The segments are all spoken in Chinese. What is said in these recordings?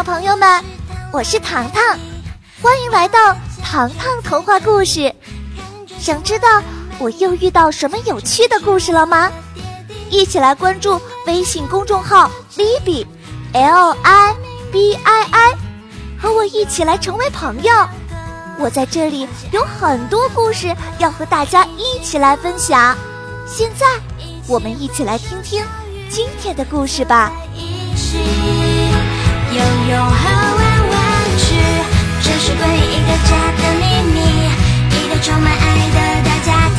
小朋友们，我是糖糖，欢迎来到糖糖童话故事。想知道我又遇到什么有趣的故事了吗？一起来关注微信公众号 “Libby”，L I B I I，和我一起来成为朋友。我在这里有很多故事要和大家一起来分享。现在，我们一起来听听今天的故事吧。拥有和玩玩具，这是关于一个家的秘密，一个充满爱的大家庭，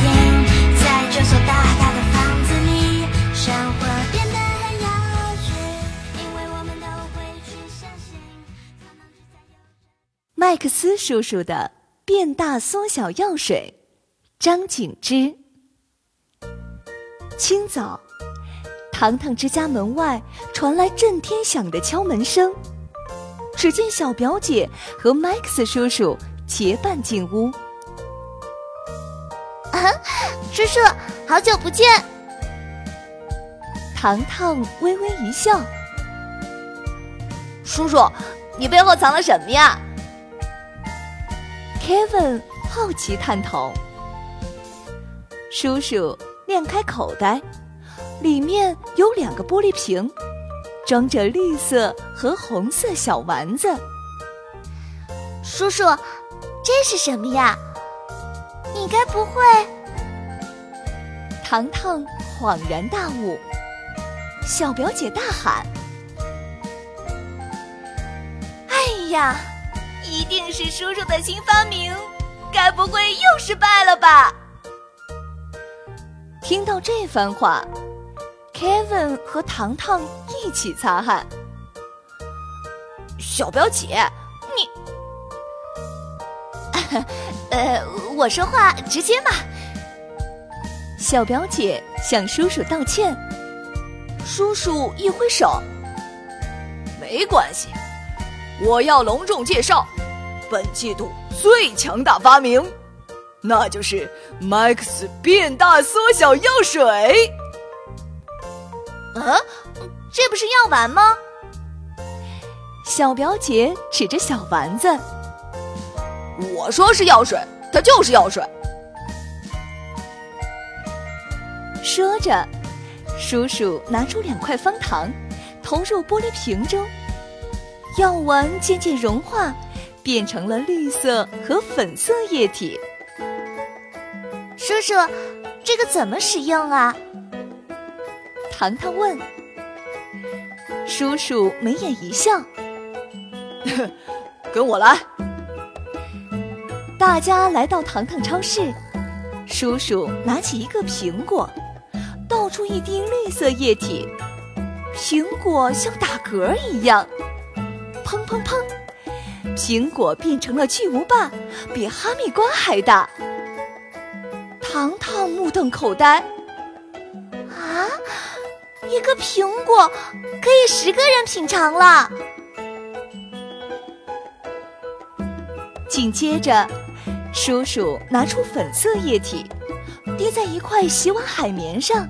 在这所大大的房子里，生活变得很有趣，因为我们都会去相信。麦克斯叔叔的变大缩小药水，张景之。清早。糖糖之家门外传来震天响的敲门声，只见小表姐和麦克斯叔叔结伴进屋。啊，叔叔，好久不见！糖糖微微一笑。叔叔，你背后藏了什么呀？Kevin 好奇探头。叔叔亮开口袋。里面有两个玻璃瓶，装着绿色和红色小丸子。叔叔，这是什么呀？你该不会……糖糖恍然大悟，小表姐大喊：“哎呀，一定是叔叔的新发明，该不会又失败了吧？”听到这番话。Kevin 和糖糖一起擦汗。小表姐，你…… 呃，我说话直接嘛。小表姐向叔叔道歉。叔叔一挥手：“没关系，我要隆重介绍本季度最强大发明，那就是 Max 变大缩小药水。”嗯，这不是药丸吗？小表姐指着小丸子，我说是药水，它就是药水。说着，叔叔拿出两块方糖，投入玻璃瓶中，药丸渐渐融化，变成了绿色和粉色液体。叔叔，这个怎么使用啊？糖糖问：“叔叔眉眼一笑，跟我来。”大家来到糖糖超市，叔叔拿起一个苹果，倒出一滴绿色液体，苹果像打嗝一样，砰砰砰，苹果变成了巨无霸，比哈密瓜还大。糖糖目瞪口呆。一个苹果可以十个人品尝了。紧接着，叔叔拿出粉色液体，滴在一块洗碗海绵上，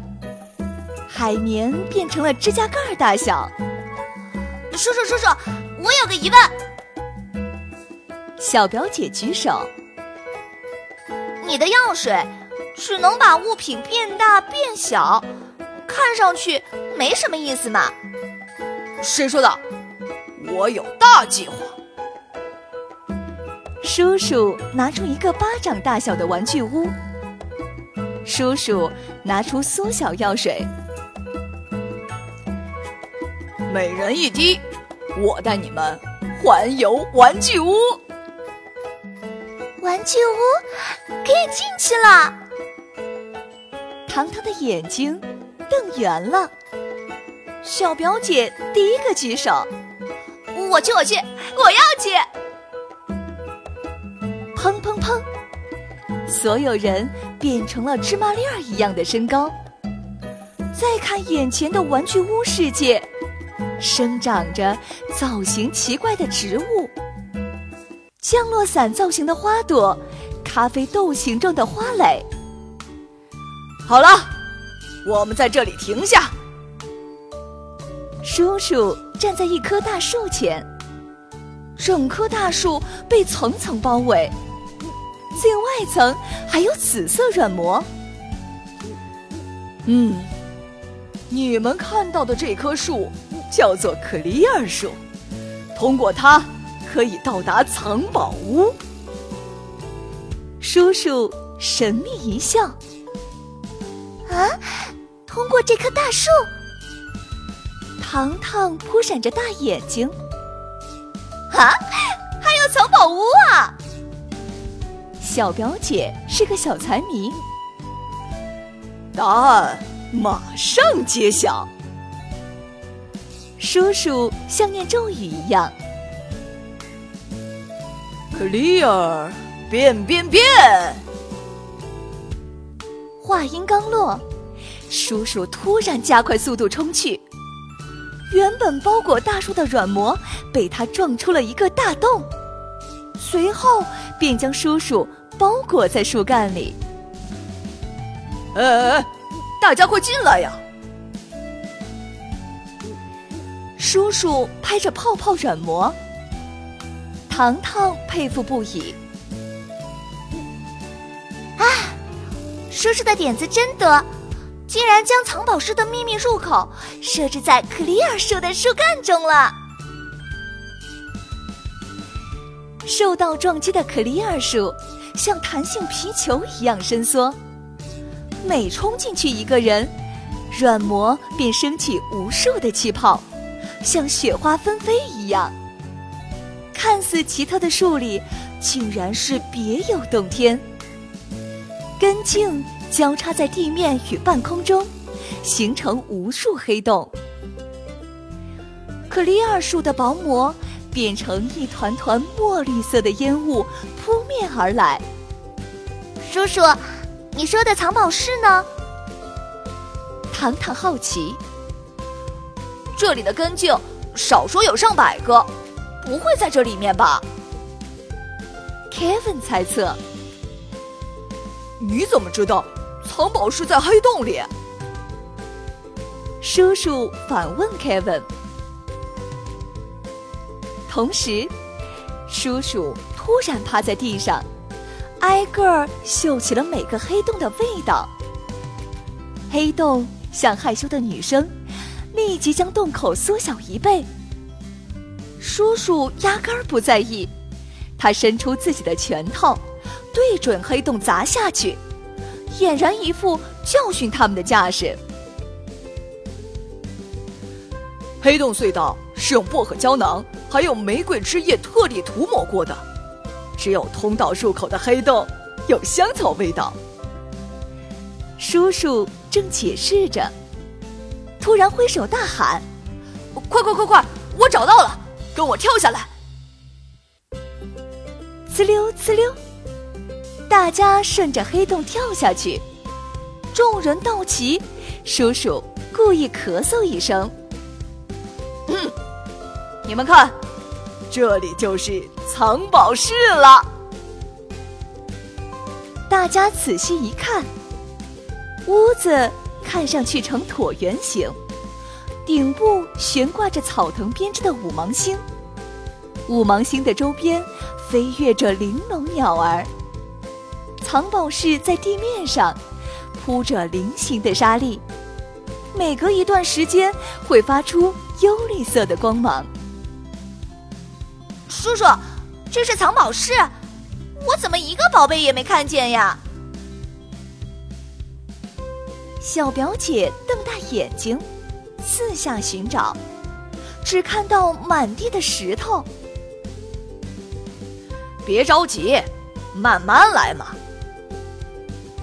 海绵变成了指甲盖大小。叔叔，叔叔，我有个疑问。小表姐举手：“你的药水只能把物品变大变小。”看上去没什么意思嘛？谁说的？我有大计划。叔叔拿出一个巴掌大小的玩具屋。叔叔拿出缩小药水，每人一滴。我带你们环游玩具屋。玩具屋可以进去了。糖糖的眼睛。瞪圆了，小表姐第一个举手，我去，我去，我要去！砰砰砰，所有人变成了芝麻粒儿一样的身高。再看眼前的玩具屋世界，生长着造型奇怪的植物，降落伞造型的花朵，咖啡豆形状的花蕾。好了。我们在这里停下。叔叔站在一棵大树前，整棵大树被层层包围，最外层还有紫色软膜。嗯，你们看到的这棵树叫做克里尔树，通过它可以到达藏宝屋。叔叔神秘一笑。啊，通过这棵大树，糖糖扑闪着大眼睛。啊，还有藏宝屋啊！小表姐是个小财迷。答案马上揭晓。叔叔像念咒语一样，Clear，变变变！话音刚落，叔叔突然加快速度冲去。原本包裹大树的软膜被他撞出了一个大洞，随后便将叔叔包裹在树干里。哎哎哎！大家快进来呀！叔叔拍着泡泡软膜，糖糖佩服不已。啊，叔叔的点子真多，竟然将藏宝室的秘密入口设置在克里尔树的树干中了。受到撞击的克里尔树像弹性皮球一样伸缩。每冲进去一个人，软膜便升起无数的气泡，像雪花纷飞一样。看似奇特的树里，竟然是别有洞天。根茎交叉在地面与半空中，形成无数黑洞。克里尔树的薄膜变成一团团墨绿色的烟雾扑面而来。叔叔。你说的藏宝室呢？糖糖好奇。这里的根茎少说有上百个，不会在这里面吧？Kevin 猜测。你怎么知道藏宝是在黑洞里？叔叔反问 Kevin。同时，叔叔突然趴在地上。挨个儿嗅起了每个黑洞的味道。黑洞像害羞的女生，立即将洞口缩小一倍。叔叔压根儿不在意，他伸出自己的拳头，对准黑洞砸下去，俨然一副教训他们的架势。黑洞隧道是用薄荷胶囊还有玫瑰汁液特地涂抹过的。只有通道入口的黑洞有香草味道。叔叔正解释着，突然挥手大喊：“快快快快！我找到了，跟我跳下来！”呲溜呲溜，大家顺着黑洞跳下去。众人到齐，叔叔故意咳嗽一声：“嗯，你们看。”这里就是藏宝室了。大家仔细一看，屋子看上去呈椭圆形，顶部悬挂着草藤编织的五芒星，五芒星的周边飞跃着玲珑鸟儿。藏宝室在地面上铺着菱形的沙粒，每隔一段时间会发出幽绿色的光芒。叔叔，这是藏宝室，我怎么一个宝贝也没看见呀？小表姐瞪大眼睛，四下寻找，只看到满地的石头。别着急，慢慢来嘛。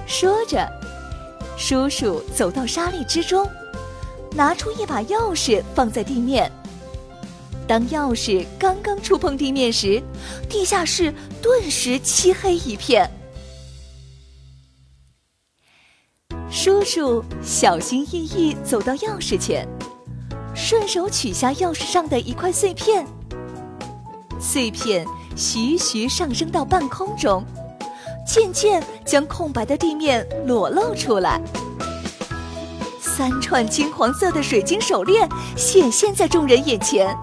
说着，叔叔走到沙砾之中，拿出一把钥匙放在地面。当钥匙刚刚触碰地面时，地下室顿时漆黑一片。叔叔小心翼翼走到钥匙前，顺手取下钥匙上的一块碎片。碎片徐徐上升到半空中，渐渐将空白的地面裸露出来。三串金黄色的水晶手链显现在众人眼前。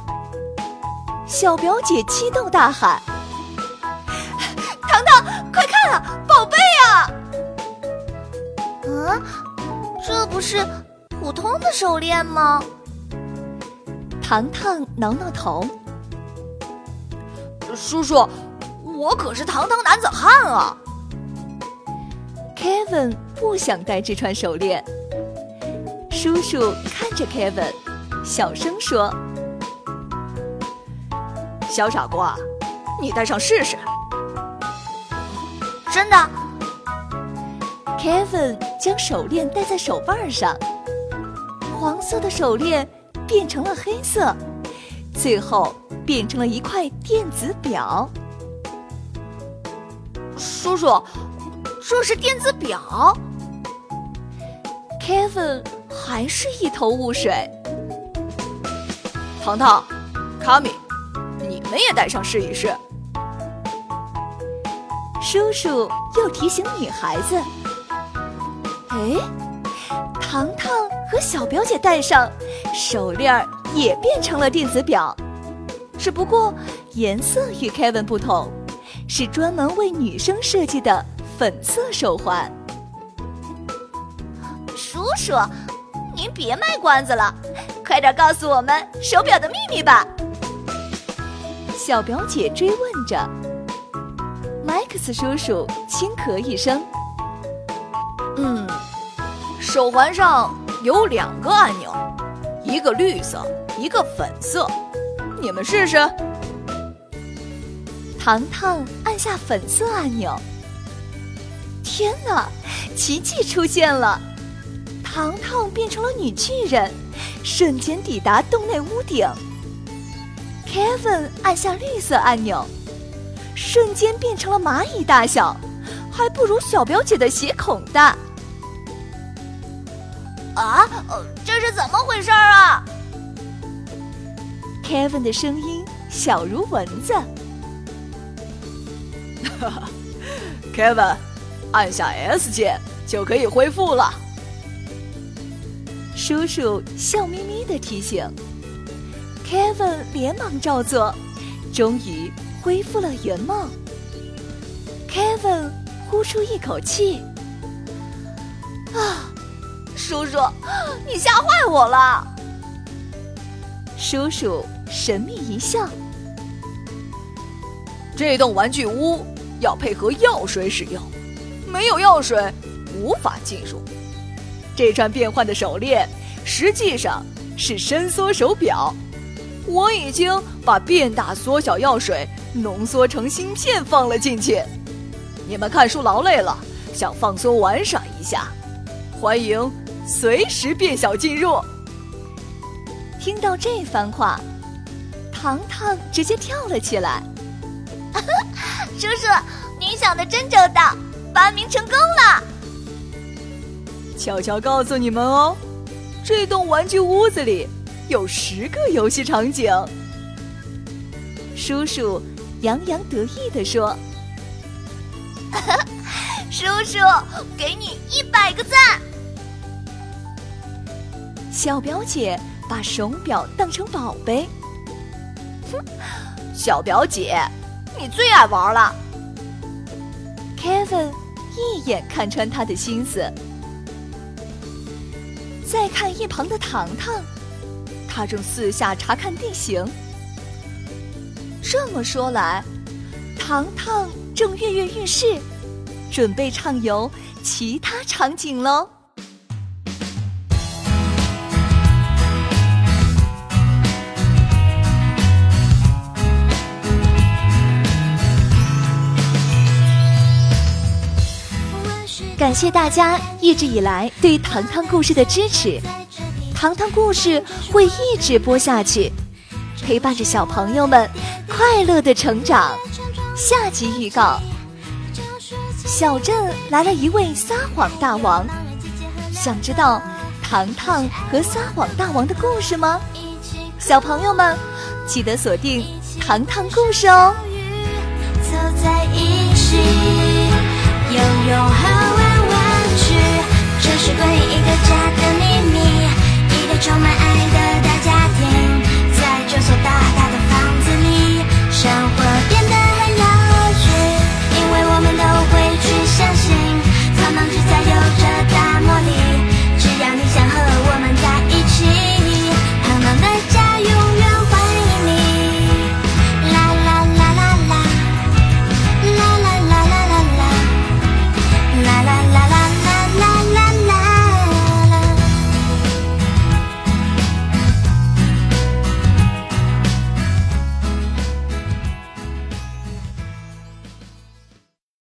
小表姐激动大喊：“糖糖，快看啊，宝贝啊！”啊，这不是普通的手链吗？糖糖挠挠头：“叔叔，我可是堂堂男子汉啊！” Kevin 不想戴这串手链。叔叔看着 Kevin，小声说。小傻瓜，你戴上试试。真的，Kevin 将手链戴在手腕上，黄色的手链变成了黑色，最后变成了一块电子表。叔叔，这是电子表。Kevin 还是一头雾水。糖糖，卡米。你们也戴上试一试。叔叔又提醒女孩子：“哎，糖糖和小表姐戴上手链也变成了电子表，只不过颜色与 Kevin 不同，是专门为女生设计的粉色手环。”叔叔，您别卖关子了，快点告诉我们手表的秘密吧。小表姐追问着，麦克斯叔叔轻咳一声：“嗯，手环上有两个按钮，一个绿色，一个粉色，你们试试。”糖糖按下粉色按钮，天哪，奇迹出现了！糖糖变成了女巨人，瞬间抵达洞内屋顶。Kevin 按下绿色按钮，瞬间变成了蚂蚁大小，还不如小表姐的鞋孔大。啊，这是怎么回事啊？Kevin 的声音小如蚊子。哈 哈，Kevin，按下 S 键就可以恢复了。叔叔笑眯眯的提醒。Kevin 连忙照做，终于恢复了原貌。Kevin 呼出一口气：“啊，叔叔，你吓坏我了。”叔叔神秘一笑：“这栋玩具屋要配合药水使用，没有药水无法进入。这串变换的手链实际上是伸缩手表。”我已经把变大缩小药水浓缩成芯片放了进去。你们看书劳累了，想放松玩耍一下，欢迎随时变小进入。听到这番话，糖糖直接跳了起来。叔叔，您想的真周到，发明成功了。悄悄告诉你们哦，这栋玩具屋子里。有十个游戏场景，叔叔洋洋得意地说：“ 叔叔，给你一百个赞。”小表姐把手表当成宝贝，哼，小表姐，你最爱玩了。Kevin 一眼看穿他的心思，再看一旁的糖糖。他正四下查看地形。这么说来，糖糖正跃跃欲试，准备畅游其他场景喽。感谢大家一直以来对糖糖故事的支持。糖糖故事会一直播下去，陪伴着小朋友们快乐的成长。下集预告：小镇来了一位撒谎大王，想知道糖糖和撒谎大王的故事吗？小朋友们记得锁定糖糖故事哦。走在一起，是关于一个家的秘密一个充满爱